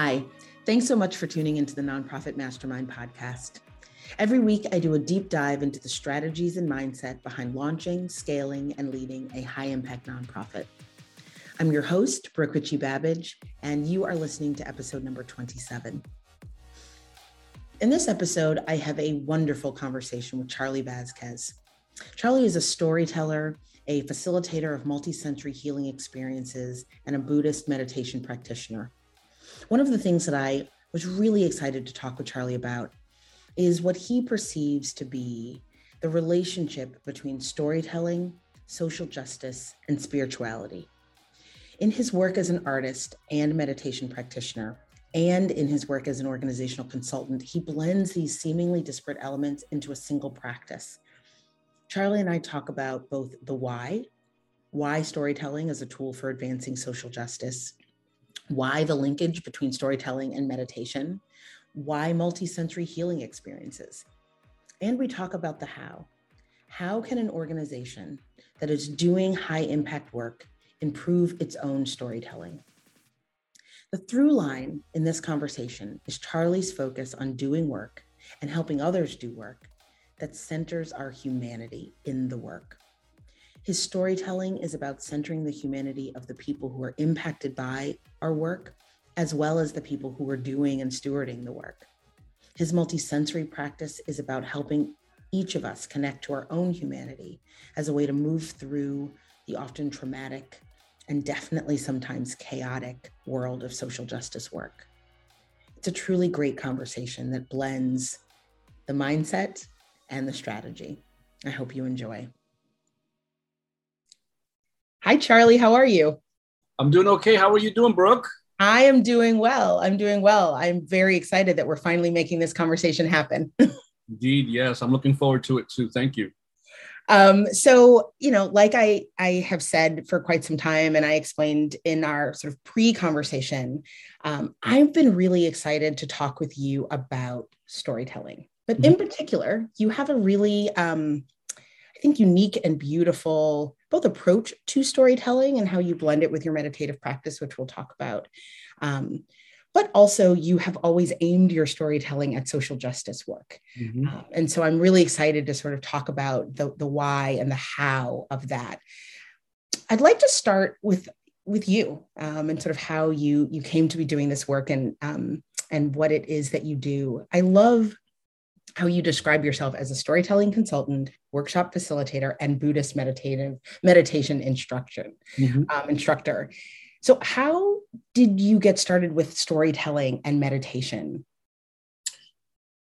Hi, thanks so much for tuning into the Nonprofit Mastermind podcast. Every week, I do a deep dive into the strategies and mindset behind launching, scaling, and leading a high impact nonprofit. I'm your host, Brooke Richie Babbage, and you are listening to episode number 27. In this episode, I have a wonderful conversation with Charlie Vasquez. Charlie is a storyteller, a facilitator of multi-sensory healing experiences, and a Buddhist meditation practitioner. One of the things that I was really excited to talk with Charlie about is what he perceives to be the relationship between storytelling, social justice, and spirituality. In his work as an artist and meditation practitioner, and in his work as an organizational consultant, he blends these seemingly disparate elements into a single practice. Charlie and I talk about both the why, why storytelling as a tool for advancing social justice, why the linkage between storytelling and meditation, why multisensory healing experiences. And we talk about the how. How can an organization that is doing high impact work improve its own storytelling? The through line in this conversation is Charlie's focus on doing work and helping others do work that centers our humanity in the work. His storytelling is about centering the humanity of the people who are impacted by our work, as well as the people who are doing and stewarding the work. His multisensory practice is about helping each of us connect to our own humanity as a way to move through the often traumatic and definitely sometimes chaotic world of social justice work. It's a truly great conversation that blends the mindset and the strategy. I hope you enjoy. Hi, Charlie. How are you? I'm doing okay. How are you doing, Brooke? I am doing well. I'm doing well. I'm very excited that we're finally making this conversation happen. Indeed, yes. I'm looking forward to it too. Thank you. Um, so, you know, like I I have said for quite some time, and I explained in our sort of pre-conversation, um, I've been really excited to talk with you about storytelling. But mm-hmm. in particular, you have a really, um, I think, unique and beautiful both approach to storytelling and how you blend it with your meditative practice, which we'll talk about. Um, but also, you have always aimed your storytelling at social justice work. Mm-hmm. Um, and so I'm really excited to sort of talk about the, the why and the how of that. I'd like to start with with you um, and sort of how you you came to be doing this work and um, and what it is that you do. I love how you describe yourself as a storytelling consultant, workshop facilitator, and Buddhist meditative meditation instruction mm-hmm. um, instructor. So, how did you get started with storytelling and meditation?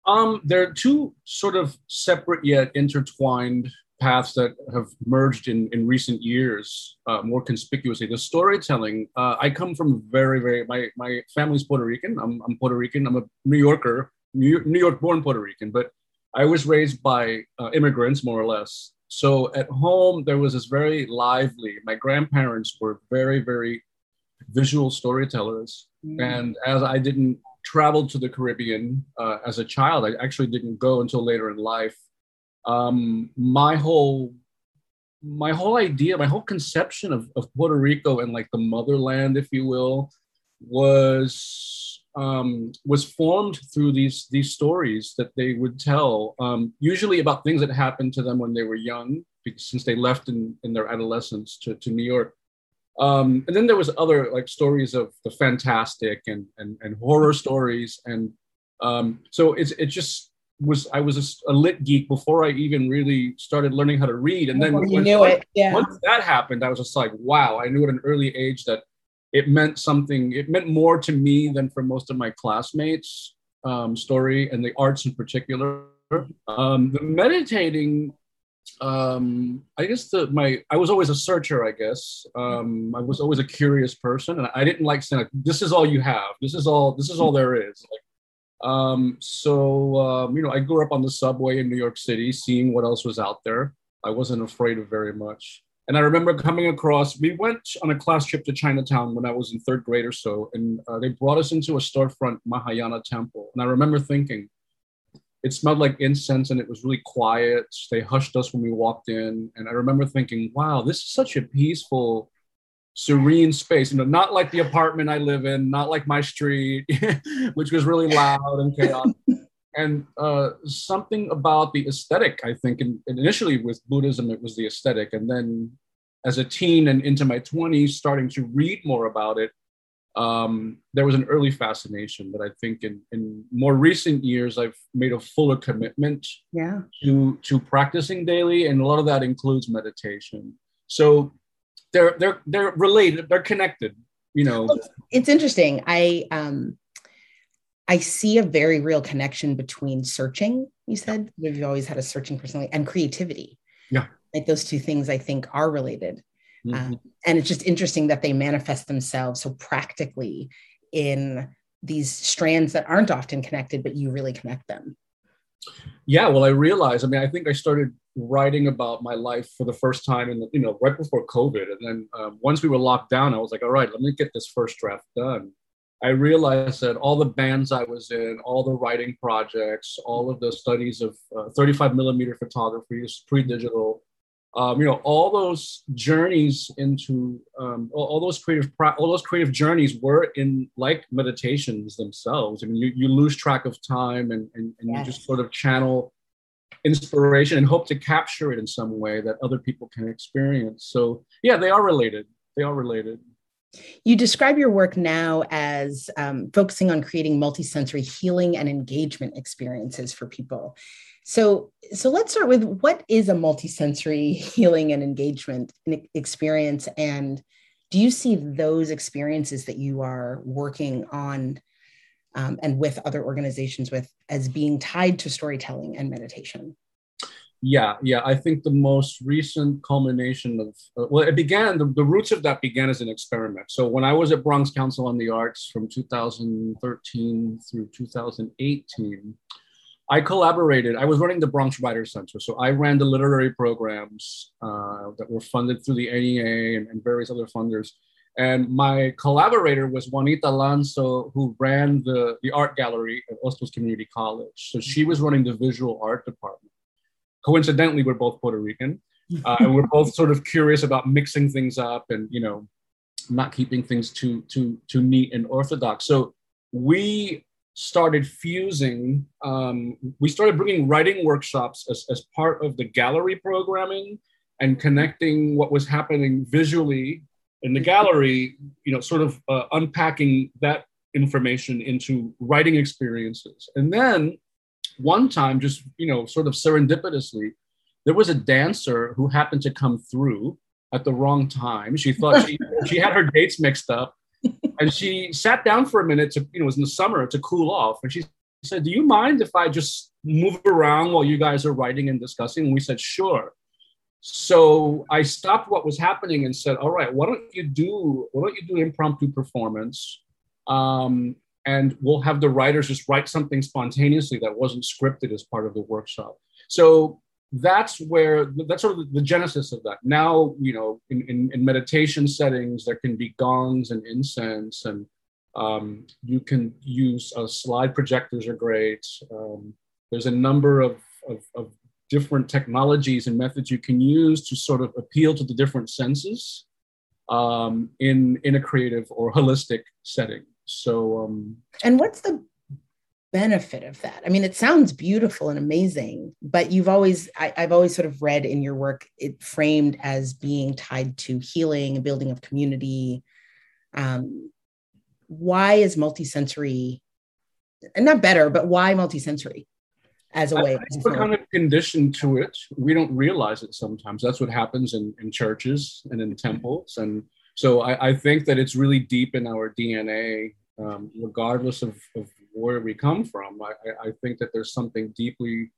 Um, there are two sort of separate yet intertwined paths that have merged in, in recent years uh, more conspicuously. The storytelling, uh, I come from very, very, my, my family's Puerto Rican. I'm, I'm Puerto Rican. I'm a New Yorker New York born Puerto Rican, but I was raised by uh, immigrants, more or less. So at home, there was this very lively, my grandparents were very, very visual storytellers. Mm. And as I didn't travel to the Caribbean uh, as a child, I actually didn't go until later in life. Um, my whole my whole idea, my whole conception of, of Puerto Rico and like the motherland, if you will, was um, was formed through these these stories that they would tell, um, usually about things that happened to them when they were young, since they left in, in their adolescence to, to New York. Um, and then there was other like stories of the fantastic and and, and horror stories, and um, so it's it just was I was a, a, lit geek before I even really started learning how to read, and then you knew it, yeah. Once that happened, I was just like, wow! I knew at an early age that it meant something it meant more to me than for most of my classmates um, story and the arts in particular. Um, the meditating um, i guess the my i was always a searcher i guess. Um, i was always a curious person and i didn't like saying like, this is all you have. This is all this is all there is. Like um, so um, you know i grew up on the subway in new york city seeing what else was out there. I wasn't afraid of very much and I remember coming across, we went on a class trip to Chinatown when I was in third grade or so, and uh, they brought us into a storefront Mahayana temple. And I remember thinking, it smelled like incense and it was really quiet. They hushed us when we walked in. And I remember thinking, wow, this is such a peaceful serene space. You know, not like the apartment I live in, not like my street, which was really loud and chaotic. And uh, something about the aesthetic, I think, and initially with Buddhism, it was the aesthetic, and then as a teen and into my 20s, starting to read more about it, um, there was an early fascination that I think in, in more recent years I've made a fuller commitment yeah. to to practicing daily, and a lot of that includes meditation. So they're they're they're related, they're connected. You know, it's interesting. I um, I see a very real connection between searching. You said you've always had a searching personality and creativity. Yeah, like those two things I think are related. Mm-hmm. Um, and it's just interesting that they manifest themselves so practically in these strands that aren't often connected, but you really connect them. Yeah, well, I realized. I mean, I think I started writing about my life for the first time in the, you know right before COVID, and then um, once we were locked down, I was like, all right, let me get this first draft done. I realized that all the bands I was in, all the writing projects, all of the studies of uh, 35 millimeter photography, pre-digital, um, you know all those journeys into um, all, all, those creative all those creative journeys were in like meditations themselves. I mean you, you lose track of time and, and, and yes. you just sort of channel inspiration and hope to capture it in some way that other people can experience. So yeah they are related. They are related you describe your work now as um, focusing on creating multisensory healing and engagement experiences for people so, so let's start with what is a multisensory healing and engagement experience, and do you see those experiences that you are working on um, and with other organizations with as being tied to storytelling and meditation? Yeah, yeah. I think the most recent culmination of uh, well, it began. The, the roots of that began as an experiment. So when I was at Bronx Council on the Arts from 2013 through 2018 I collaborated. I was running the Bronx Writers Center, so I ran the literary programs uh, that were funded through the NEA and, and, various other funders. And my collaborator was Juanita Lanzo, who ran the, the art gallery at Hostos Community College. So she was running the visual art department. Coincidentally, we're both Puerto Rican, uh, and we're both sort of curious about mixing things up and you know, not keeping things too too too neat and orthodox. So we started fusing, um, we started bringing writing workshops as, as part of the gallery programming and connecting what was happening visually in the gallery, you know, sort of uh, unpacking that information into writing experiences. And then one time, just, you know, sort of serendipitously, there was a dancer who happened to come through at the wrong time. She thought she, she had her dates mixed up and she sat down for a minute to, you know, it was in the summer to cool off. And she said, Do you mind if I just move around while you guys are writing and discussing? And we said, Sure. So I stopped what was happening and said, All right, why don't you do why don't you do impromptu performance? Um, and we'll have the writers just write something spontaneously that wasn't scripted as part of the workshop. So that's where that's sort of the genesis of that. Now, you know, in, in, in meditation settings, there can be gongs and incense, and um, you can use uh, slide projectors are great. Um, there's a number of, of, of, different technologies and methods you can use to sort of appeal to the different senses um, in in a creative or holistic setting. So, um, and what's the benefit of that? I mean it sounds beautiful and amazing but you've always I, have always sort of read in your work it framed as being tied to healing and building of community. Um, why is multisensory and not better but why multisensory as a way we're kind of conditioned to it. We don't realize it sometimes. That's what happens in, in churches and in temples and so I, I think that it's really deep in our dna um, regardless of, of where we come from. I, I think that there's something deeply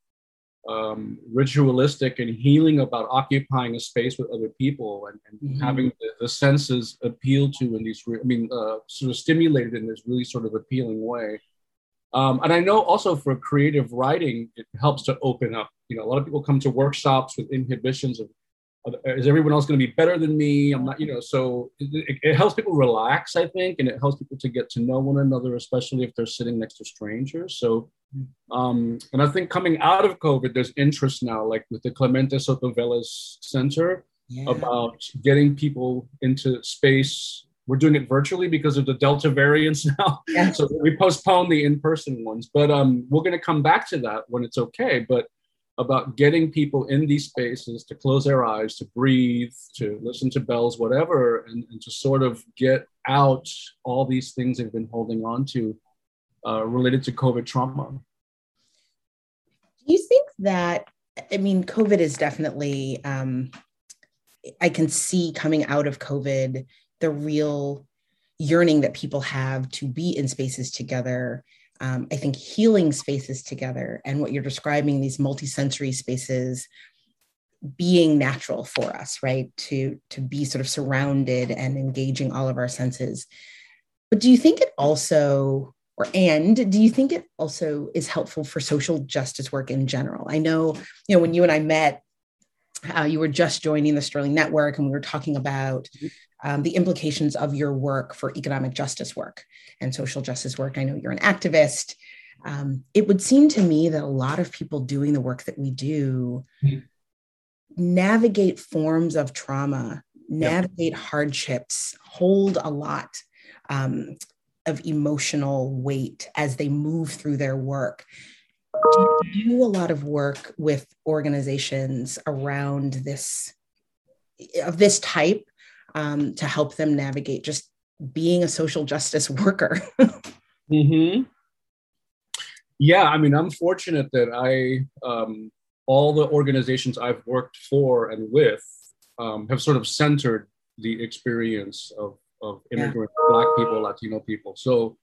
um, ritualistic and healing about occupying a space with other people and, and mm-hmm. having the, the, senses appealed to in these, re- I mean, uh, sort of stimulated in this really sort of appealing way. Um, and I know also for creative writing, it helps to open up. You know, a lot of people come to workshops with inhibitions of is everyone else going to be better than me i'm not you know so it, it, helps people relax i think and it helps people to get to know one another especially if they're sitting next to strangers so um, and i think coming out of covid there's interest now like with the clemente soto Velez center yeah. about getting people into space. We're doing it virtually because of the Delta variants now. Yeah. so we postpone the in-person ones, but um, we're going to come back to that when it's okay. But about getting people in these spaces to close their eyes, to breathe, to listen to bells, whatever, and, and to sort of get out all these things they've been holding on to uh, related to COVID trauma. Do you think that, I mean, COVID is definitely, um, I can see coming out of COVID the real yearning that people have to be in spaces together um, I think healing spaces together and what you're describing, these multisensory spaces being natural for us, right? To, to be sort of surrounded and engaging all of our senses. But do you think it also, or and do you think it also is helpful for social justice work in general? I know, you know, when you and I met, uh, you were just joining the Sterling Network and we were talking about mm-hmm um, the implications of your work for economic justice work and social justice work. I know you're an activist. Um, it would seem to me that a lot of people doing the work that we do mm-hmm. navigate forms of trauma, navigate yep. hardships, hold a lot um, of emotional weight as they move through their work. Do you do a lot of work with organizations around this of this type um, to help them navigate just being a social justice worker. mm-hmm. Yeah, I mean, I'm fortunate that I, um, all the organizations I've worked for and with um, have sort of centered the experience of, of immigrant yeah. Black people, Latino people. So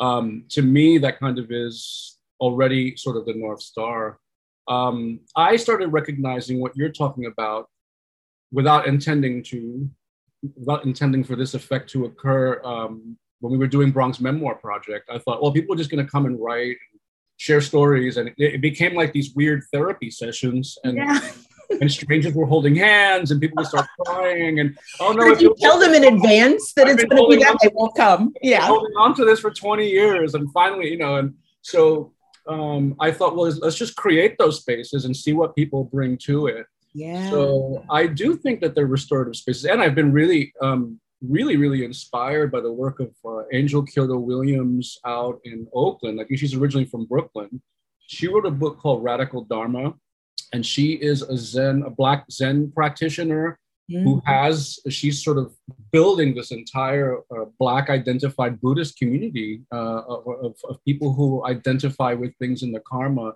um, to me, that kind of is already sort of the North Star. Um, I started recognizing what you're talking about without intending to not intending for this effect to occur um, when we were doing Bronx Memoir Project. I thought, well, people are just going to come and write, and share stories, and it, it, became like these weird therapy sessions, and yeah. and strangers were holding hands, and people would start crying, and oh no! If you tell them in advance that I've it's going to be that, they won't come. Yeah, holding on to this for twenty years, and finally, you know, and so. Um, I thought, well, let's just create those spaces and see what people bring to it. Yeah. So I do think that they're restorative spaces, and I've been really, um, really, really inspired by the work of uh, Angel Kyodo Williams out in Oakland. Like she's originally from Brooklyn. She wrote a book called Radical Dharma, and she is a Zen, a Black Zen practitioner mm-hmm. who has. She's sort of building this entire uh, Black identified Buddhist community uh, of, of people who identify with things in the karma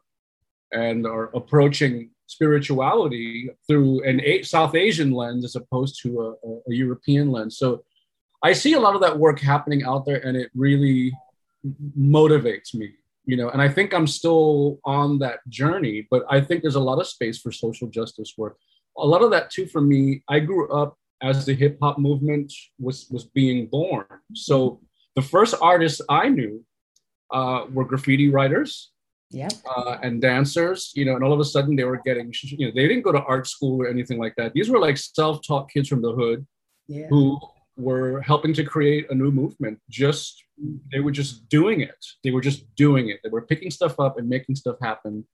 and are approaching spirituality through an a- South Asian lens as opposed to a, a, European lens. So I see a lot of that work happening out there, and it really motivates me. You know, and I think I'm still on that journey, but I think there's a lot of space for social justice work. A lot of that too for me. I grew up as the hip hop movement was was being born. So the first artists I knew uh, were graffiti writers yeah, uh, and dancers, you know, and all of a sudden they were getting, you know, they didn't go to art school or anything like that. These were like self-taught kids from the hood yeah. who were helping to create a new movement. Just they were just doing it. They were just doing it. They were picking stuff up and making stuff happen,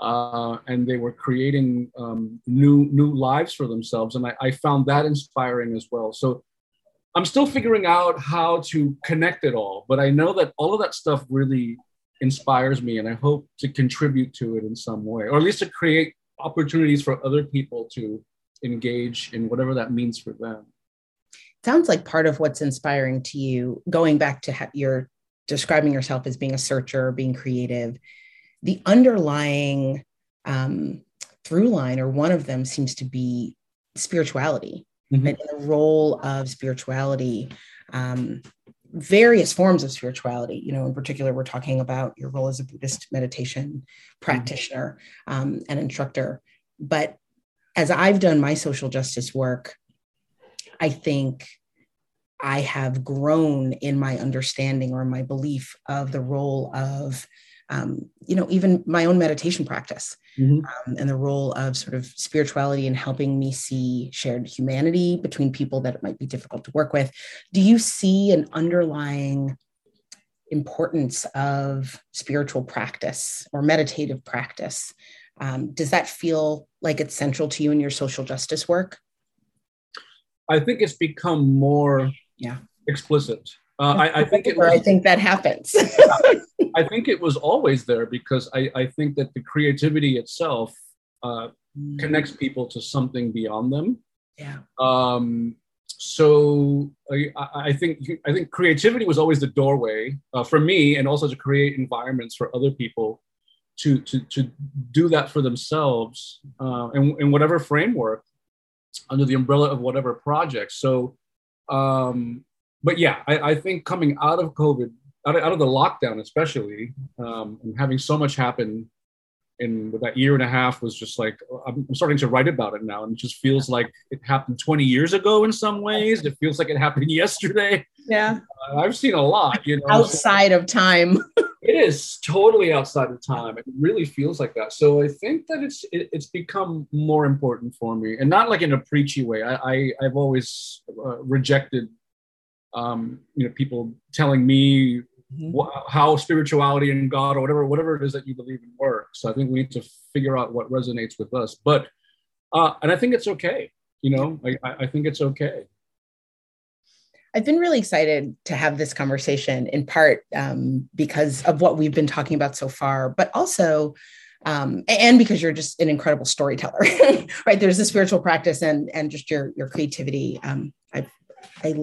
uh, and they were creating um, new new lives for themselves. And I, I found that inspiring as well. So I'm still figuring out how to connect it all, but I know that all of that stuff really inspires me and I hope to contribute to it in some way, or at least to create opportunities for other people to engage in whatever that means for them. Sounds like part of what's inspiring to you, going back to ha- your describing yourself as being a searcher, being creative, the underlying um, through line, or one of them, seems to be spirituality mm-hmm. and the role of spirituality um, various forms of spirituality. You know, in particular, we're talking about your role as a Buddhist meditation practitioner um, and instructor. But as I've done my social justice work, I think I have grown in my understanding or my belief of the role of um, you know, even my own meditation practice mm-hmm. um, and the role of sort of spirituality in helping me see shared humanity between people that it might be difficult to work with. Do you see an underlying importance of spiritual practice or meditative practice? Um, does that feel like it's central to you in your social justice work? I think it's become more yeah explicit. Uh, I, I, think it was, I think that happens. I think it was always there because I, I think that the creativity itself uh, mm. connects people to something beyond them. Yeah. Um, so I, I, think I think creativity was always the doorway uh, for me, and also to create environments for other people to to to do that for themselves uh, in, in whatever framework under the umbrella of whatever project. So, um, but yeah, I, I think coming out of COVID, out of, out of the lockdown, especially, um, and having so much happen in that year and a half was just like I'm starting to write about it now, and it just feels like it happened 20 years ago in some ways. It feels like it happened yesterday. Yeah, uh, I've seen a lot. You know, outside so, of time. it is totally outside of time. It really feels like that. So I think that it's it, it's become more important for me, and not like in a preachy way. I, I have always uh, rejected, um, you know, people telling me. Wh- how spirituality and God or whatever whatever it is that you believe in works. So I think we need to figure out what resonates with us. But uh, and I think it's okay. You know, I, I think it's okay. I've been really excited to have this conversation in part um, because of what we've been talking about so far, but also um, and because you're just an incredible storyteller, right? There's the spiritual practice and and just your your creativity. Um, I, I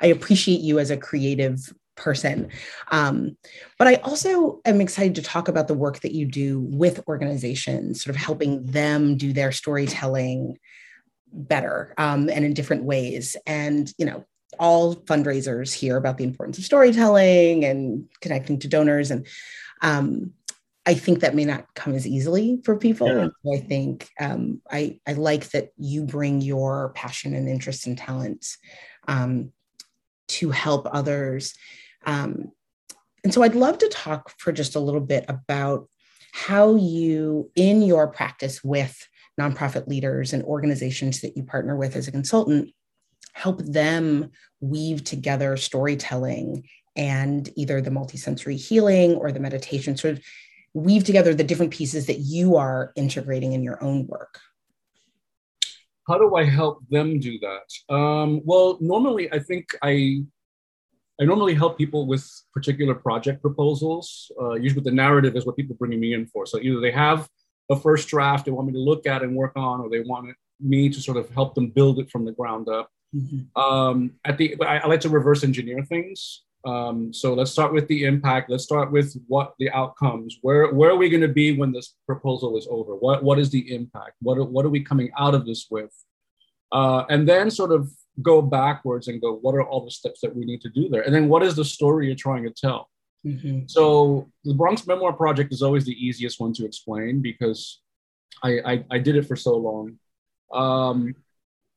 I appreciate you as a creative person. Um, but I also am excited to talk about the work that you do with organizations, sort of helping them do their storytelling better um, and in different ways. And you know, all fundraisers hear about the importance of storytelling and connecting to donors and um, I think that may not come as easily for people. Yeah. I think um, I, I like that you bring your passion and interest and talent um, to help others. Um, and so I'd love to talk for just a little bit about how you, in your practice with nonprofit leaders and organizations that you partner with as a consultant, help them weave together storytelling and either the multisensory healing or the meditation sort of weave together the different pieces that you are integrating in your own work. How do i help them do that? Um, well normally i think i i normally help people with particular project proposals uh, usually the narrative is what people bringing me in for so either they have a first draft they want me to look at and work on or they want me to sort of help them build it from the ground up Mm-hmm. Um, at the, I, I, like to reverse engineer things. Um, so let's start with the impact. Let's start with what the outcomes. Where where are we going to be when this proposal is over? What what is the impact? What are, what are we coming out of this with? Uh, and then sort of go backwards and go, what are all the steps that we need to do there? And then what is the story you're trying to tell? Mm-hmm. So the Bronx Memoir Project is always the easiest one to explain because I, I, I did it for so long. Um,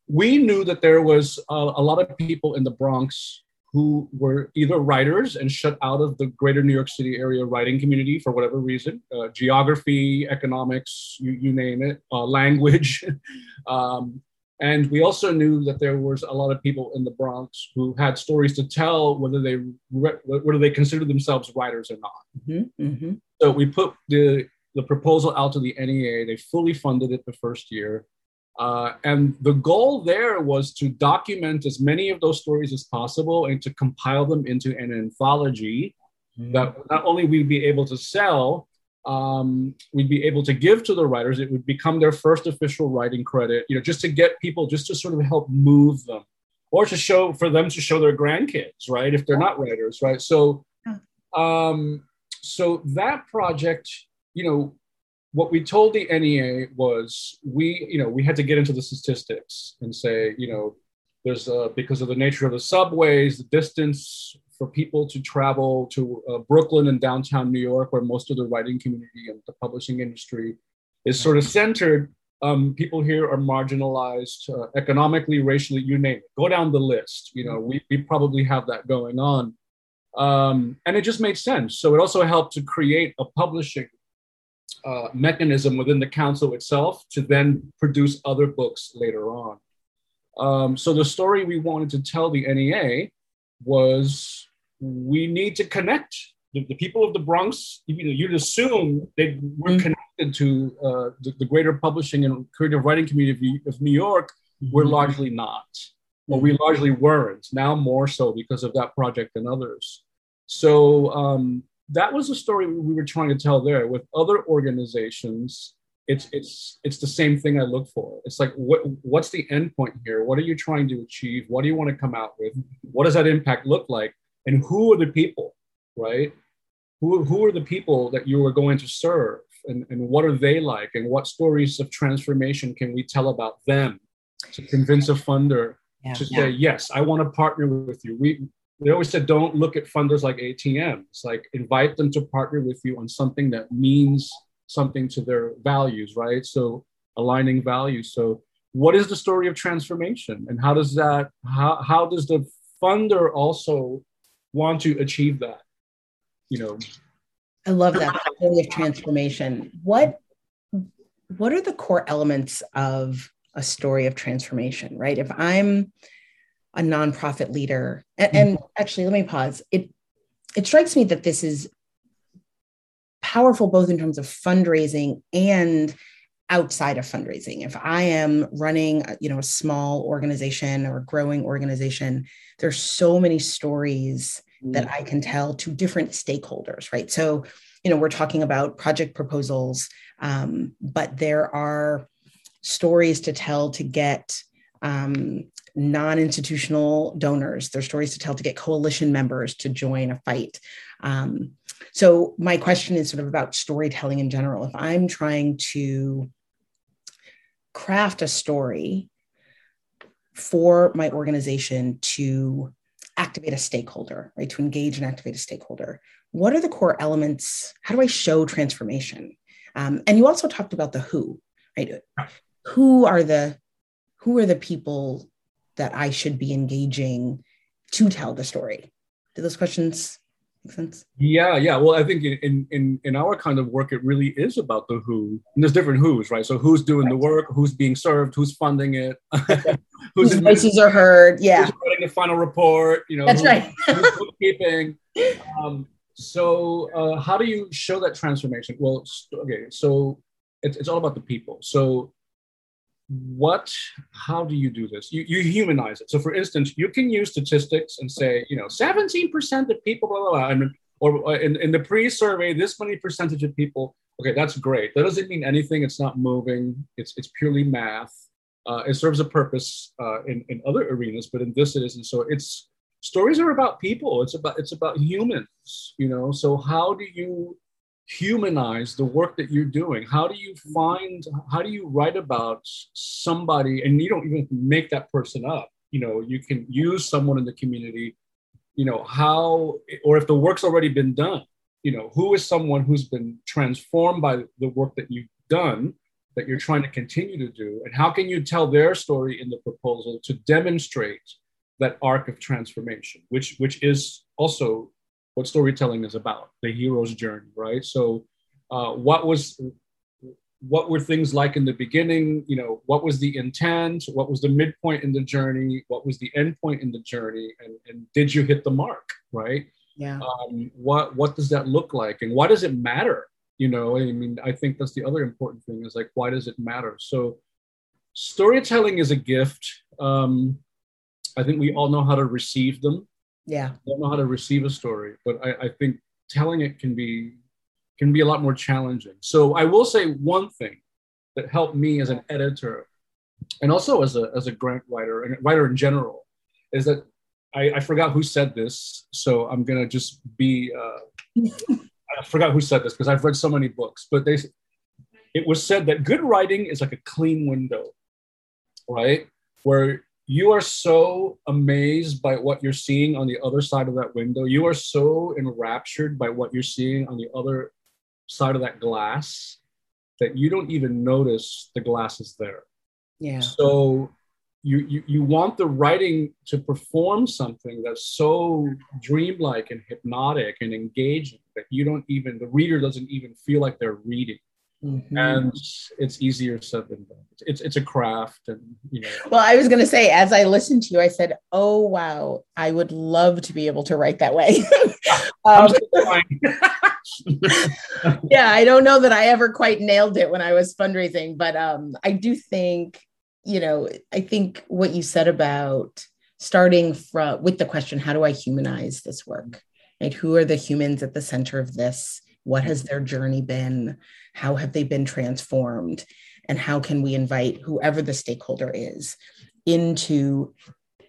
we knew that there was a, a lot of people in the Bronx who were either writers and shut out of the greater New York City area writing community for whatever reason uh, geography, economics, you, you name it, uh, language. um, and we also knew that there was a lot of people in the Bronx who had stories to tell, whether they whether they considered themselves writers or not. Mm-hmm, mm-hmm. So we put the the proposal out to the NEA. They fully funded it the first year. Uh, and the goal there was to document as many of those stories as possible and to compile them into an anthology mm. that not only we'd be able to sell, um, we'd be able to give to the writers. It would become their first official writing credit, you know, just to get people, just to sort of help move them or to show for them to show their grandkids, right? If they're not writers, right? So, um, so that project, you know, what we told the NEA was we, you know, we had to get into the statistics and say, you know, there's uh, because of the nature of the subways, the distance for people to travel to uh, Brooklyn and downtown New York, where most of the writing community and the publishing industry is sort of centered. Um, people here are marginalized uh, economically, racially, you name it. Go down the list. You know, we, we probably have that going on. Um, and it just made sense. So it also helped to create a publishing uh, mechanism within the council itself to then produce other books later on. Um, so the story we wanted to tell the NEA was we need to connect the, the people of the Bronx. You know, you'd assume they were mm-hmm. connected to uh, the, the, greater publishing and creative writing community of New York. Mm-hmm. We're largely not. Well, we largely weren't. Now more so because of that project and others. So um, that was the story we were trying to tell there. With other organizations, it's it's it's the same thing I look for. It's like what what's the end point here? What are you trying to achieve? What do you want to come out with? What does that impact look like? And who are the people, right? Who, who are the people that you are going to serve? And, and what are they like? And what stories of transformation can we tell about them to convince a funder yeah, to say, yes, I want to partner with you. We they always said don't look at funders like ATMs. Like invite them to partner with you on something that means something to their values, right? So aligning values. So what is the story of transformation? And how does that how, how does the funder also want to achieve that? You know? I love that story of transformation. What what are the core elements of a story of transformation right? If i'm a nonprofit leader and, and actually let me pause. It it strikes me that this is powerful both in terms of fundraising and outside of fundraising. If i am running you know a small organization or a growing organization there's so many stories mm. that i can tell to different stakeholders right? So you know we're talking about project proposals um, but there are stories to tell to get um, non-institutional donors. There's stories to tell to get coalition members to join a fight. Um, so my question is sort of about storytelling in general. If I'm trying to craft a story for my organization to activate a stakeholder, right? To engage and activate a stakeholder. What are the core elements? How do I show transformation? Um, and you also talked about the who, right? Who are the who are the people that I should be engaging to tell the story? Do those questions sense? Yeah, yeah. Well, I think in in in our kind of work, it really is about the who. And there's different who's, right? So who's doing right. the work, who's being served, who's funding it, whose voices are heard. Yeah, who's writing the final report. You know, that's who's, right. who's bookkeeping. Um, so uh, how do you show that transformation? Well, okay, so it's, it's all about the people. So what how do you do this? You, you humanize it. So for instance you can use statistics and say you know 17% of people blah blah blah and, or uh, in, in the pre-survey this many percentage of people okay that's great. That doesn't mean anything. It's not moving. It's it's purely math. Uh, it serves a purpose uh, in, in other arenas but in this it isn't. So it's stories are about people. It's about it's about humans you know? So how do you humanize the work that you're doing. How do you find how do you write about somebody and you don't even make that person up? You know you can use someone in the community you know how or if the work's already been done you know who is someone who's been transformed by the work that you've done that you're trying to continue to do? And how can you tell their story in the proposal to demonstrate that arc of transformation which which is also what storytelling is about the hero's journey right? So uh, what was what were things like in the beginning? You know what was the intent? What was the midpoint in the journey? What was the end point in the journey? And, and did you hit the mark right? Yeah. Um, what what does that look like? And why does it matter? You know i mean i think that's the other important thing is like why does it matter? So storytelling is a gift. Um, i think we all know how to receive them yeah I don't know how to receive a story but I, I think telling it can be can be a lot more challenging so i will say one thing that helped me as an editor and also as a as a grant writer and writer in general is that I, I forgot who said this, so I'm gonna just be. Uh, I forgot who said this because I've read so many books, but they. It was said that good writing is like a clean window, right? Where you are so amazed by what you're seeing on the other side of that window. You are so enraptured by what you're seeing on the other side of that glass that you don't even notice the glass is there. Yeah. So you, you, you want the writing to perform something that's so dreamlike and hypnotic and engaging that you don't even, the reader doesn't even feel like they're reading. Mm-hmm. And it's easier said than done. It's it's a craft, and you know. Well, I was going to say, as I listened to you, I said, "Oh wow, I would love to be able to write that way." um, yeah, I don't know that I ever quite nailed it when I was fundraising, but um, I do think, you know, I think what you said about starting from with the question how do i humanize this work right who are the humans at the center of this what has their journey been how have they been transformed? And how can we invite whoever the stakeholder is into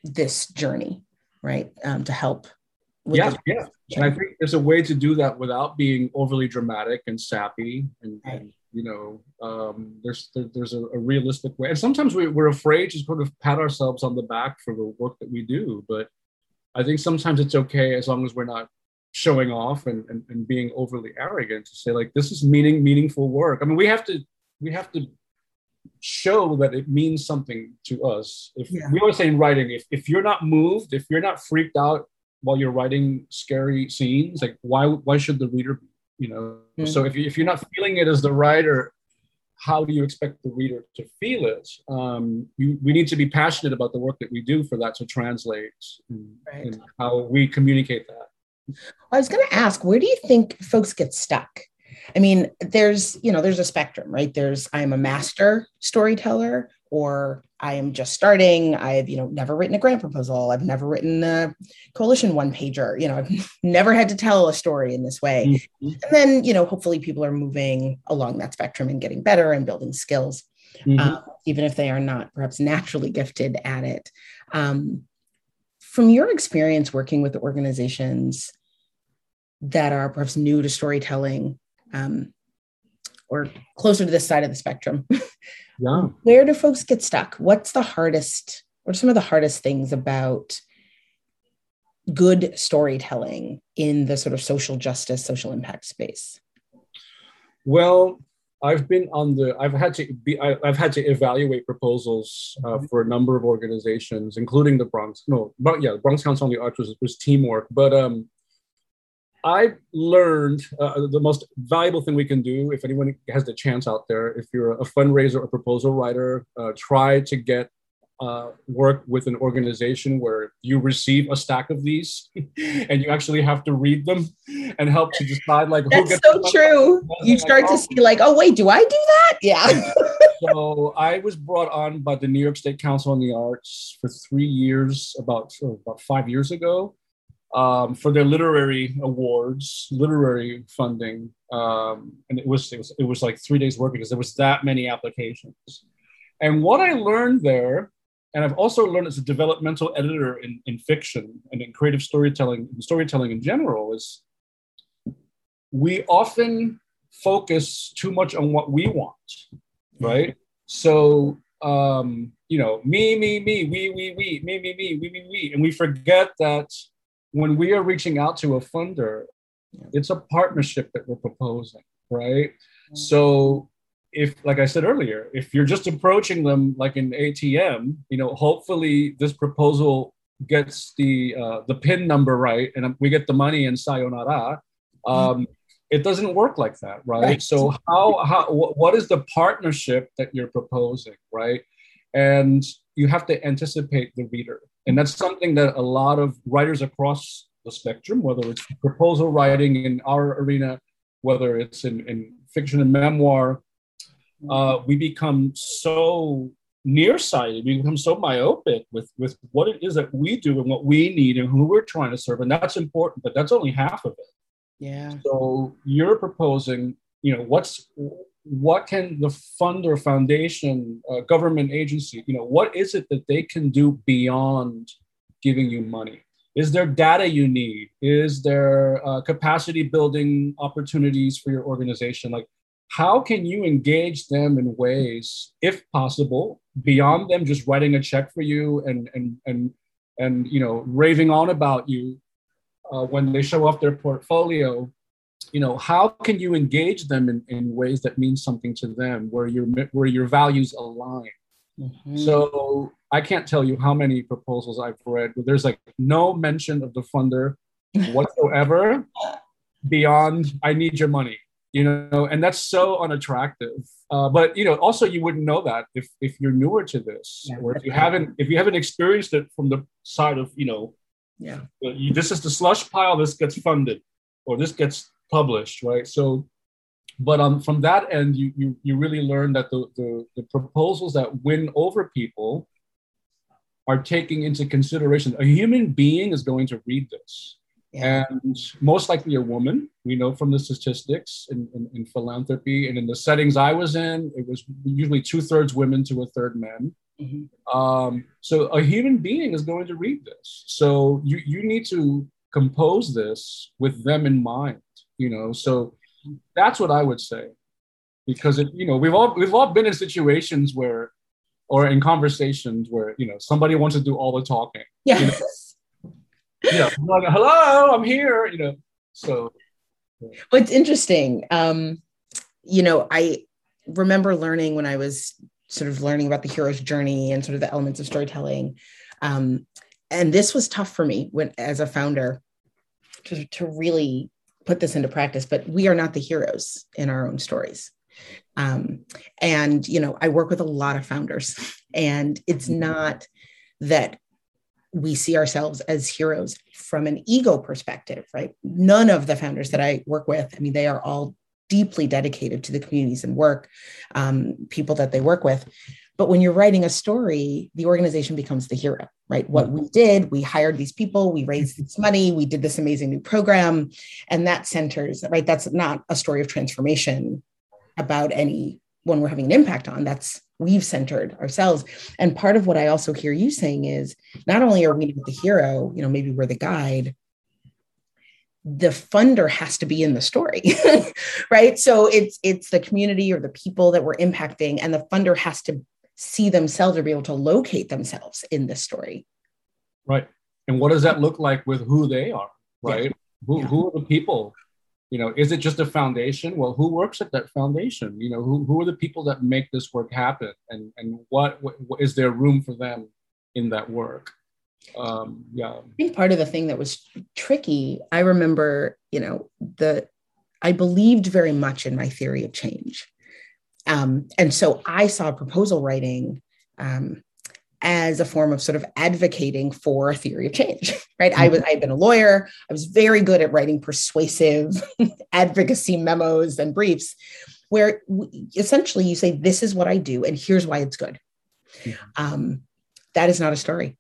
this journey right um, to help yeah yeah. And i think there's a way to do that without being overly dramatic and sappy and, right. and you know um, there's there, there's a, a, realistic way. And sometimes we, we're afraid to sort of pat ourselves on the back for the work that we do but i think sometimes it's okay as long as we're not showing off and, and, and being overly arrogant to say like this is meaning meaningful work i mean we have to we have to show that it means something to us if yeah. we always say in writing if, if you're not moved if you're not freaked out while you're writing scary scenes like why why should the reader be you know mm-hmm. so if, you, if you're not feeling it as the writer how do you expect the reader to feel it um, you, we need to be passionate about the work that we do for that to translate right. and how we communicate that i was going to ask where do you think folks get stuck i mean there's you know there's a spectrum right there's i'm a master storyteller or I am just starting. I've, you know, never written a grant proposal. I've never written a coalition one pager. You know, I've never had to tell a story in this way. Mm-hmm. And then, you know, hopefully people are moving along that spectrum and getting better and building skills, mm-hmm. uh, even if they are not perhaps naturally gifted at it. Um, from your experience working with organizations that are perhaps new to storytelling um, or closer to this side of the spectrum, Yeah. Where do folks get stuck? What's the hardest, are some of the hardest things about good storytelling in the sort of social justice, social impact space? Well, I've been on the. I've had to be. I, have had to evaluate proposals uh, mm-hmm. for a number of organizations, including the Bronx. No, but yeah, the Bronx Council on the Arts was, was teamwork. But um, I learned uh, the most valuable thing we can do, if anyone has the chance out there, if you're a fundraiser or proposal writer, uh, try to get uh, work with an organization where you receive a stack of these and you actually have to read them and help to decide like That's who gets so true. You start like, to oh. see like, oh wait, do I do that? Yeah. so I was brought on by the New York State Council on the Arts for three years, about oh, about five years ago um, for their literary awards, literary funding, um, and it was, it was it was like three days work because there was that many applications. And what I learned there, and I've also learned as a developmental editor in, in fiction and in creative storytelling, storytelling in general, is we often focus too much on what we want, right? So um, you know, me, me, me, we, we, we, me, me, me, we, we, we, and we forget that when we are reaching out to a funder, it's a partnership that we're proposing, right? Mm-hmm. So if like I said earlier, if you're just approaching them like an ATM, you know, hopefully this proposal gets the uh, the pin number right and we get the money and sayonara. Um, it doesn't work like that, right? right? So how how what is the partnership that you're proposing, right? And you have to anticipate the reader. And that's something that a lot of writers across the spectrum, whether it's proposal writing in our arena, whether it's in, in fiction and memoir, uh, we become so nearsighted, we become so myopic with, with what it is that we do and what we need and who we're trying to serve. And that's important, but that's only half of it. Yeah. So you're proposing, you know, what's what can the fund or foundation, uh, government agency, you know, what is it that they can do beyond giving you money? Is there data you need? Is there uh, capacity building opportunities for your organization? Like, how can you engage them in ways, if possible, beyond them just writing a check for you and and and and you know raving on about you uh, when they show off their portfolio? you know how can you engage them in, in ways that mean something to them where your where your values align mm-hmm. so i can't tell you how many proposals i've read where there's like no mention of the funder whatsoever beyond i need your money you know and that's so unattractive uh, but you know also you wouldn't know that if if you're newer to this yeah, or if you haven't if you haven't experienced it from the side of you know yeah you, this is the slush pile this gets funded or this gets published, right? So, but um, from that end, you, you, you really learn that the, the, the proposals that win over people are taking into consideration a human being is going to read this. Yeah. And most likely a woman. We know from the statistics in, in, in philanthropy and in the settings I was in, it was usually two thirds women to a third men. Mm-hmm. Um, so a human being is going to read this. So you, you need to compose this with them in mind, you know. So that's what I would say. Because it, you know, we've all we've all been in situations where or in conversations where you know somebody wants to do all the talking. Yeah. You know, you know like, hello, I'm here. You know, so. Yeah. Well, it's interesting. Um, you know, I remember learning when I was sort of learning about the hero's journey and sort of the elements of storytelling. Um, and this was tough for me when, as a founder, to, to really put this into practice. But we are not the heroes in our own stories. Um, and, you know, I work with a lot of founders, and it's mm-hmm. not that we see ourselves as heroes from an ego perspective, right? None of the founders that I work with, I mean, they are all deeply dedicated to the communities and work, um, people that they work with. But when you're writing a story, the organization becomes the hero, right? What we did, we hired these people, we raised this money, we did this amazing new program, and that centers, right? That's not a story of transformation about any one we're having an impact on. That's we've centered ourselves. And part of what I also hear you saying is not only are we the hero, you know, maybe we're the guide, the funder has to be in the story right so it's it's the community or the people that we're impacting and the funder has to see themselves or be able to locate themselves in this story right and what does that look like with who they are right yeah. Who, yeah. who are the people you know is it just a foundation? Well who works at that foundation? You know who, who are the people that make this work happen? And and what, what is there room for them in that work? Um yeah. I think part of the thing that was tricky i remember you know the i believed very much in my theory of change. Um and so i saw proposal writing um as a form of sort of advocating for a theory of change, right? Mm-hmm. I was I'd been a lawyer. I was very good at writing persuasive advocacy memos and briefs, where essentially you say, "This is what I do, and here's why it's good." Mm-hmm. Um, that is not a story,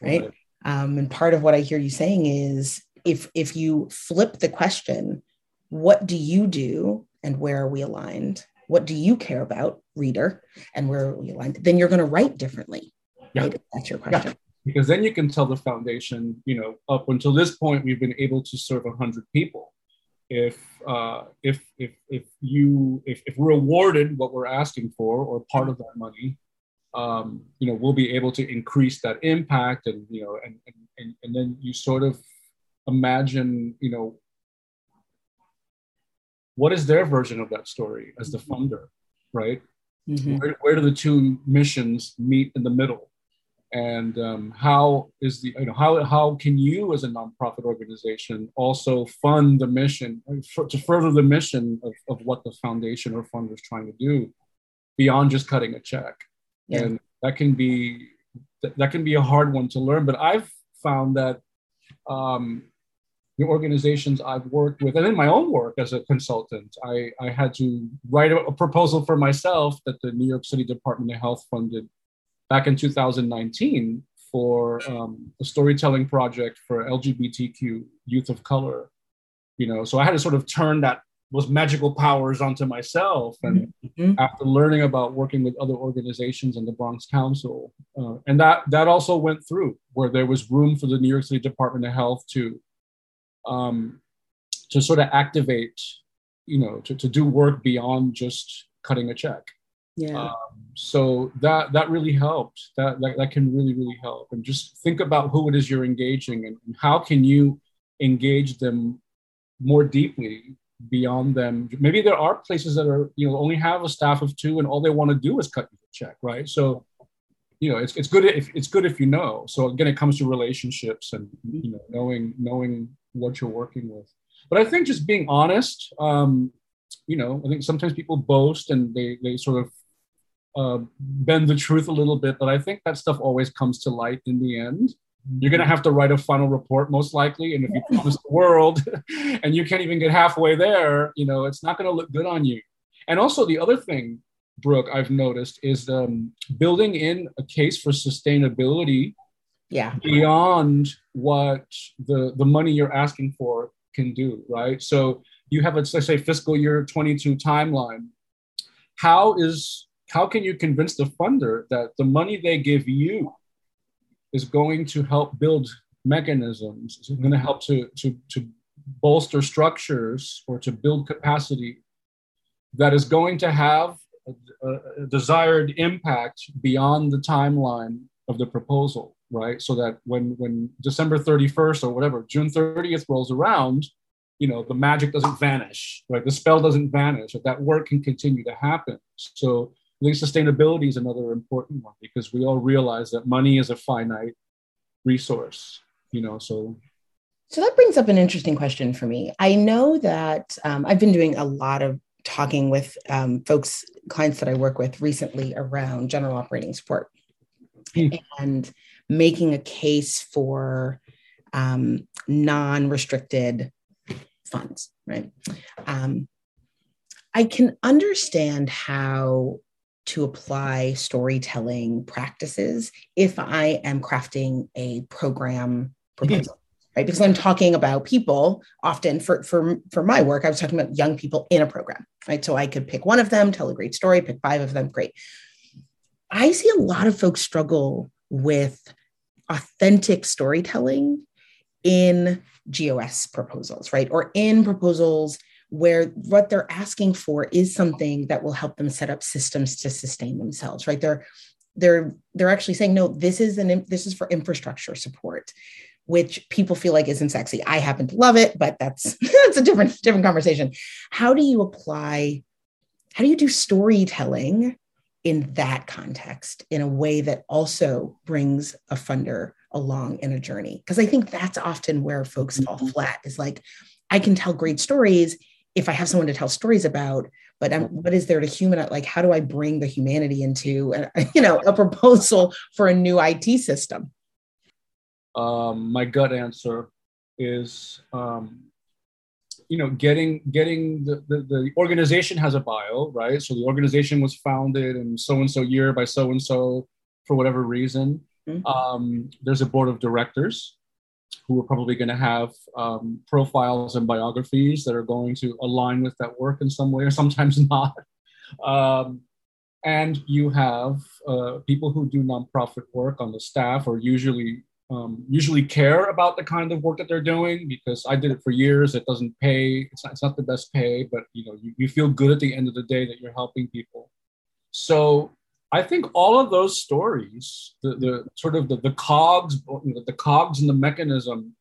right? right. Um, and part of what I hear you saying is, if if you flip the question, "What do you do, and where are we aligned?" What do you care about, reader, and where are we aligned? Then you're going to write differently yeah. That's your question. Yeah. Because then you can tell the foundation, you know, up until this point, we've been able to serve 100 people. If uh, if if if you if, if we're awarded what we're asking for or part of that money, um, you know, we'll be able to increase that impact, and you know, and and and then you sort of imagine, you know, what is their version of that story as the funder, right? Mm-hmm. Where, where do the two missions meet in the middle? And um, how is the you know how how can you as a nonprofit organization also fund the mission for, to further the mission of, of what the foundation or fund is trying to do beyond just cutting a check yeah. and that can be that can be a hard one to learn but i've found that um, the organizations I've worked with, and in my own work as a consultant, I, I had to write a, a proposal for myself that the New York City Department of Health funded back in 2019 for um, a storytelling project for LGBTQ youth of color. You know, so I had to sort of turn that those magical powers onto myself. And mm-hmm. after learning about working with other organizations in the Bronx Council, uh, and that that also went through where there was room for the New York City Department of Health to um, to sort of activate, you know, to, to do work beyond just cutting a check. Yeah. Um, so that that really helped. That, that that can really really help. And just think about who it is you're engaging and, and how can you engage them more deeply beyond them. Maybe there are places that are you know only have a staff of two and all they want to do is cut you a check, right? So you know it's, it's good if it's good if you know. So again, it comes to relationships and you know knowing knowing what you're working with. But I think just being honest. Um, you know, I think sometimes people boast and they they sort of uh, bend the truth a little bit, but I think that stuff always comes to light in the end. You're going to have to write a final report, most likely. And if you promise the world and you can't even get halfway there, you know, it's not going to look good on you. And also, the other thing Brooke, I've noticed is um, building in a case for sustainability yeah beyond what the the money you're asking for can do right so you have a let's say fiscal year 22 timeline how is how can you convince the funder that the money they give you is going to help build mechanisms is going to help to to to bolster structures or to build capacity that is going to have a, a desired impact beyond the timeline of the proposal, right? So that when when December 31st or whatever, June 30th rolls around, you know, the magic doesn't vanish, right? The spell doesn't vanish. That, that work can continue to happen. So I think sustainability is another important one because we all realize that money is a finite resource, you know, so so that brings up an interesting question for me. I know that um, I've been doing a lot of talking with um, folks, clients that I work with recently around general operating support mm. and making a case for um, non restricted funds, right? Um, I can understand how to apply storytelling practices if I am crafting a program proposal mm-hmm. right? Because I'm talking about people often for, for, for my work, I was talking about young people in a program, right? So I could pick one of them, tell a great story, pick five of them, great. I see a lot of folks struggle with authentic storytelling in GOS proposals, right? Or in proposals where what they're asking for is something that will help them set up systems to sustain themselves, right? They're they're they're actually saying no this is an this is for infrastructure support which people feel like isn't sexy. I happen to love it, but that's that's a different different conversation. How do you apply how do you do storytelling in that context in a way that also brings a funder along in a journey? Because I think that's often where folks fall mm-hmm. flat is like I can tell great stories if I have someone to tell stories about, but I'm, what is there to human? Like, how do I bring the humanity into, a, you know, a proposal for a new IT system? um, my gut answer is um, you know getting getting the, the, the organization has a bio right so the organization was founded in so and so year by so and so for whatever reason mm-hmm. um, there's a board of directors who are probably going to have um, profiles and biographies that are going to align with that work in some way or sometimes not um, and you have uh, people who do nonprofit work on the staff or usually um, usually care about the kind of work that they're doing because I did it for years. It doesn't pay. It's not, it's not the best pay, but you know, you, you feel good at the end of the day that you're helping people. So I think all of those stories, the, the sort of the, the cogs, the cogs and the mechanism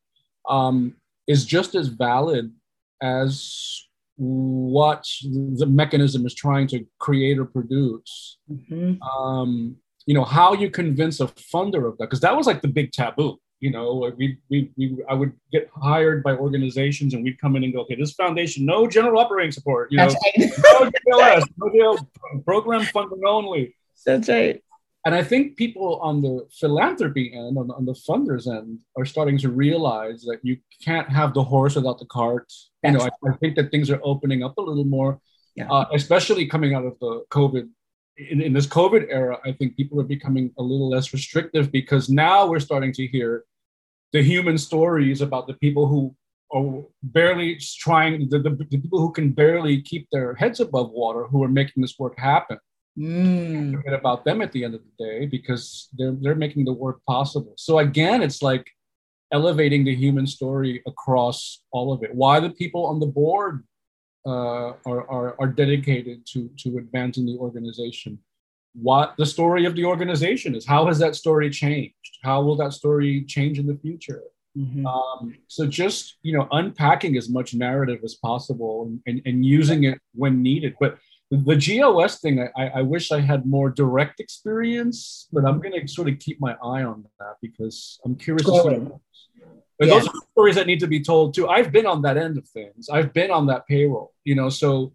um, is just as valid as what the mechanism is trying to create or produce. Mm-hmm. Um, you know how you convince a funder of that because that was like the big taboo you know we, we, we i would get hired by organizations and we'd come in and go okay this foundation no general operating support you know no GLS, no program funding only that's right and I think people on the philanthropy end, on, on the funders end, are starting to realize that you can't have the horse without the cart. You know, I, I, think that things are opening up a little more, yeah. uh, especially coming out of the COVID in, in this COVID era, I think people are becoming a little less restrictive because now we're starting to hear the human stories about the people who are barely trying, the, the, the people who can barely keep their heads above water, who are making this work happen. Mm. Forget about them at the end of the day because they're they're making the work possible. So again, it's like elevating the human story across all of it. Why the people on the board uh, are, are, are dedicated to, to advancing the organization. What the story of the organization is. How has that story changed? How will that story change in the future? Mm-hmm. Um, so just you know unpacking as much narrative as possible and, and, and using it when needed. But the, GOS thing, I, I wish I had more direct experience, but I'm going to sort of keep my eye on that because I'm curious. Yeah. those are stories that need to be told too. I've been on that end of things. I've been on that payroll, you know, so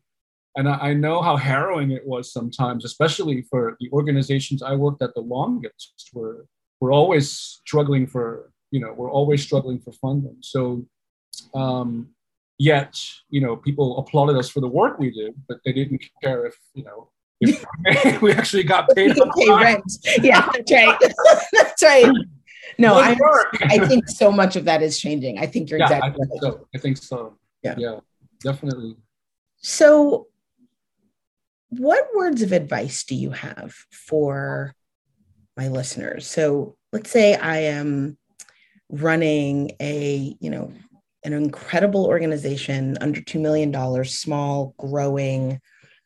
and I, I know how harrowing it was sometimes, especially for the organizations I worked at the longest, Were we're always struggling for, you know, we're always struggling for funding. So um, yet, you know, people applauded us for the work we did, but they didn't care if, you know, we actually got paid. pay rent. Yeah, that's right. that's right. No, I, I think so much of that is changing. I think you're yeah, exactly I think right. so. I think so. Yeah. Yeah, definitely. So, what words of advice do you have for my listeners? So, let's say I am running a, you know, an incredible organization under $2 million, small, growing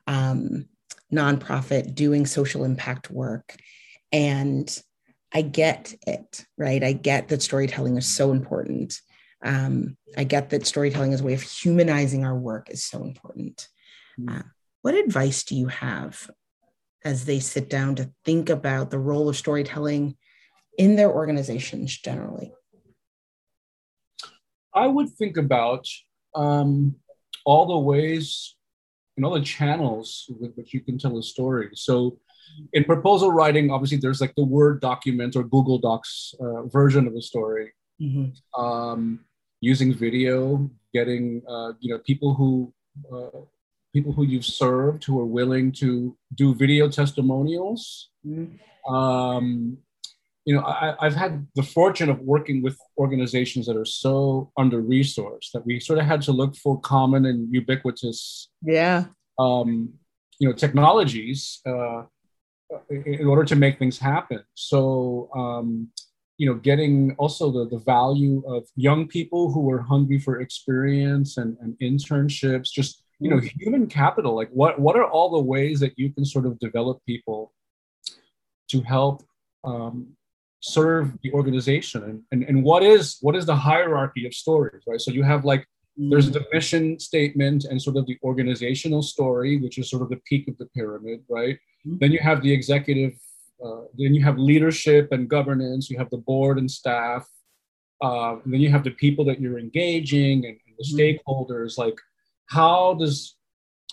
um, nonprofit doing social impact work. And I get it, right? I get that storytelling is so important. Um, I get that storytelling as a way of humanizing our work is so important. Mm. Uh, what advice do you have as they sit down to think about the role of storytelling in their organizations generally? I would think about um, all the ways and all the channels with which you can tell a story. So, in proposal writing, obviously, there's like the Word document or Google Docs uh, version of a story. Mm-hmm. Um, using video, getting uh, you know people who uh, people who you've served who are willing to do video testimonials. Mm-hmm. Um, you know, I, have had the fortune of working with organizations that are so under resourced that we sort of had to look for common and ubiquitous, yeah, um, you know, technologies uh, in order to make things happen. So, um, you know, getting also the, the value of young people who are hungry for experience and, and internships, just you know, human capital. Like, what what are all the ways that you can sort of develop people to help um, serve the organization. And, and and what is what is the hierarchy of stories right? So you have like there's the mission statement and sort of the organizational story which is sort of the peak of the pyramid right? Mhm. then you have the executive uh, then you have leadership and governance you have the board and staff uh, and then you have the people that you're engaging and, and the Mhm. stakeholders. Like how does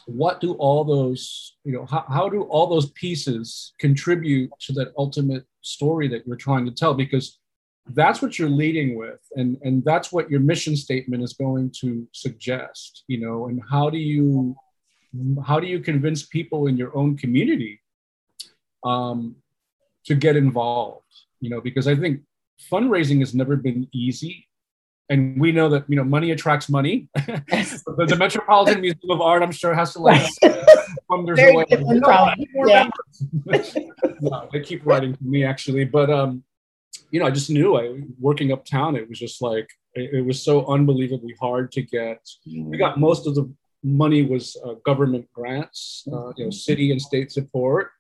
what do all those you know how, how do all those pieces contribute to that ultimate story that you're trying to tell? Because that's what you're leading with and and that's what your mission statement is going to suggest you know and how do you how do you convince people in your own community um, to get involved? You know because i think fundraising has never been easy and we know that you know money attracts money the, the metropolitan museum of art i'm sure has to like funders Very away. different problem. I need more Yeah. no, they keep writing to me actually, but um, you know, I just knew I working uptown. It was just like it, it was so unbelievably hard to get. We got most of the money was uh, government grants, uh, you know, city and state support.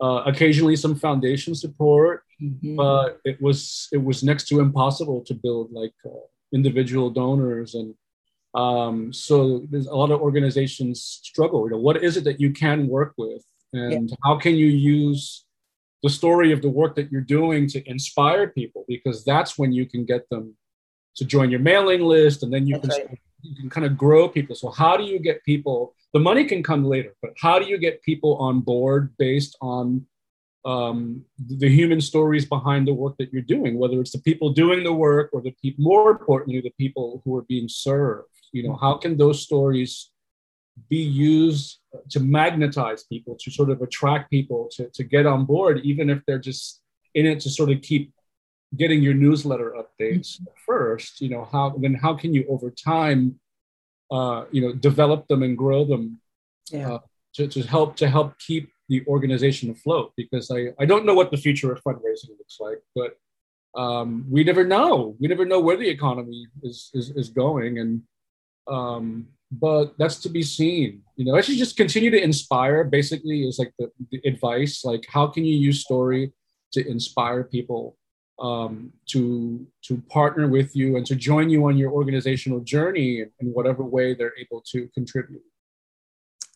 Uh, occasionally some foundation support, Mhm. but it was it was next to impossible to build like uh, individual donors. And um, so there's a lot of organizations struggle you know what is it that you can work with? And how can you use the story of the work that you're doing to inspire people? Because that's when you can get them to join your mailing list and then you That's can right. you can kind of grow people. So how do you get people the money can come later but how do you get people on board based on um, the human stories behind the work that you're doing whether it's the people doing the work or the people more importantly the people who are being served. You know how can those stories be used to magnetize people to sort of attract people to, to get on board even if they're just in it to sort of keep getting your newsletter updates first? You know how then how can you over time uh, you know develop them and grow them yeah. uh, to, to help to help keep the organization afloat because I, I don't know what the future of fundraising looks like but um, we never know we never know where the economy is is, is going and um, but that's to be seen you know i should just continue to inspire basically is like the, the advice like how can you use story to inspire people um, to to partner with you and to join you on your organizational journey in, in whatever way they're able to contribute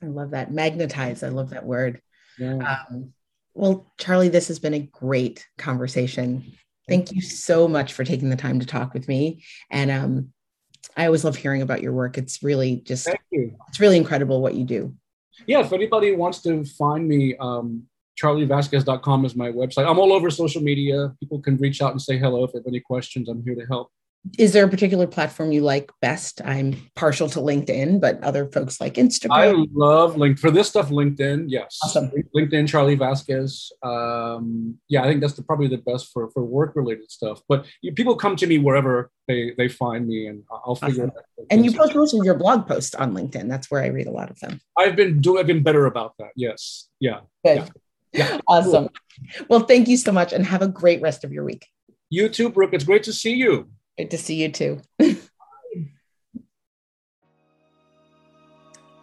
I love that. Magnetize. I love that word. Yeah. Um, well, Charlie, this has been a great conversation. Thank you so much for taking the time to talk with me. And um, I always love hearing about your work. It's really just, it's really incredible what you do. yeah if anybody wants to find me um, charlievasquez.com is my website i'm all over social media people can reach out and say hello if they have any questions i'm here to help is there a particular platform you like best? I'm partial to LinkedIn, but other folks like Instagram. I love LinkedIn for this stuff. LinkedIn, yes. Awesome. LinkedIn, Charlie Vasquez. Um, yeah, I think that's the, probably the best for for work related stuff. But you, people come to me wherever they they find me, and I'll figure awesome. it out. And you post most of your blog posts on LinkedIn. That's where I read a lot of them. I've been doing. I've been better about that. Yes. Yeah. Good. Yeah. yeah. Awesome. Cool. Well, thank you so much, and have a great rest of your week. You too, Brooke. It's great to see you. Great to see you too.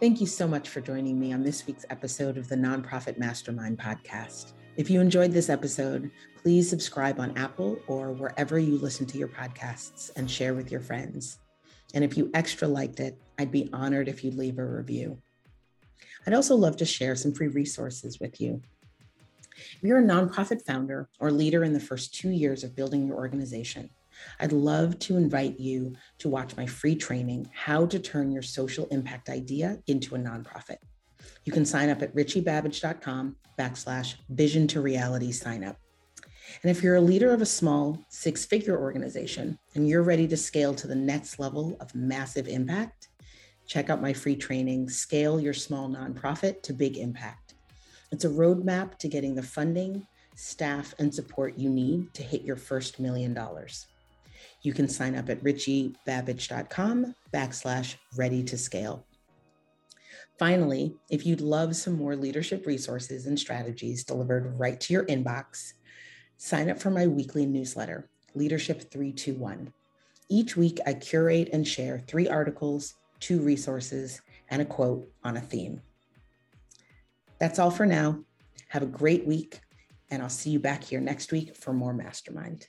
Thank you so much for joining me on this week's episode of the Nonprofit Mastermind podcast. If you enjoyed this episode, please subscribe on Apple or wherever you listen to your podcasts and share with your friends. And if you extra liked it, I'd be honored if you'd leave a review. I'd also love to share some free resources with you. If you're a nonprofit founder or leader in the first two years of building your organization, I'd love to invite you to watch my free training, How to Turn Your Social Impact Idea into a Nonprofit. You can sign up at richiebabbage.com backslash vision to reality sign up. And if you're a leader of a small six figure organization and you're ready to scale to the next level of massive impact, check out my free training, Scale Your Small Nonprofit to Big Impact. It's a roadmap to getting the funding, staff, and support you need to hit your first million dollars. You can sign up at richiebabbage.com backslash ready to scale. Finally, if you'd love some more leadership resources and strategies delivered right to your inbox, sign up for my weekly newsletter, Leadership 321. Each week, I curate and share three articles, two resources, and a quote on a theme. That's all for now. Have a great week, and I'll see you back here next week for more Mastermind.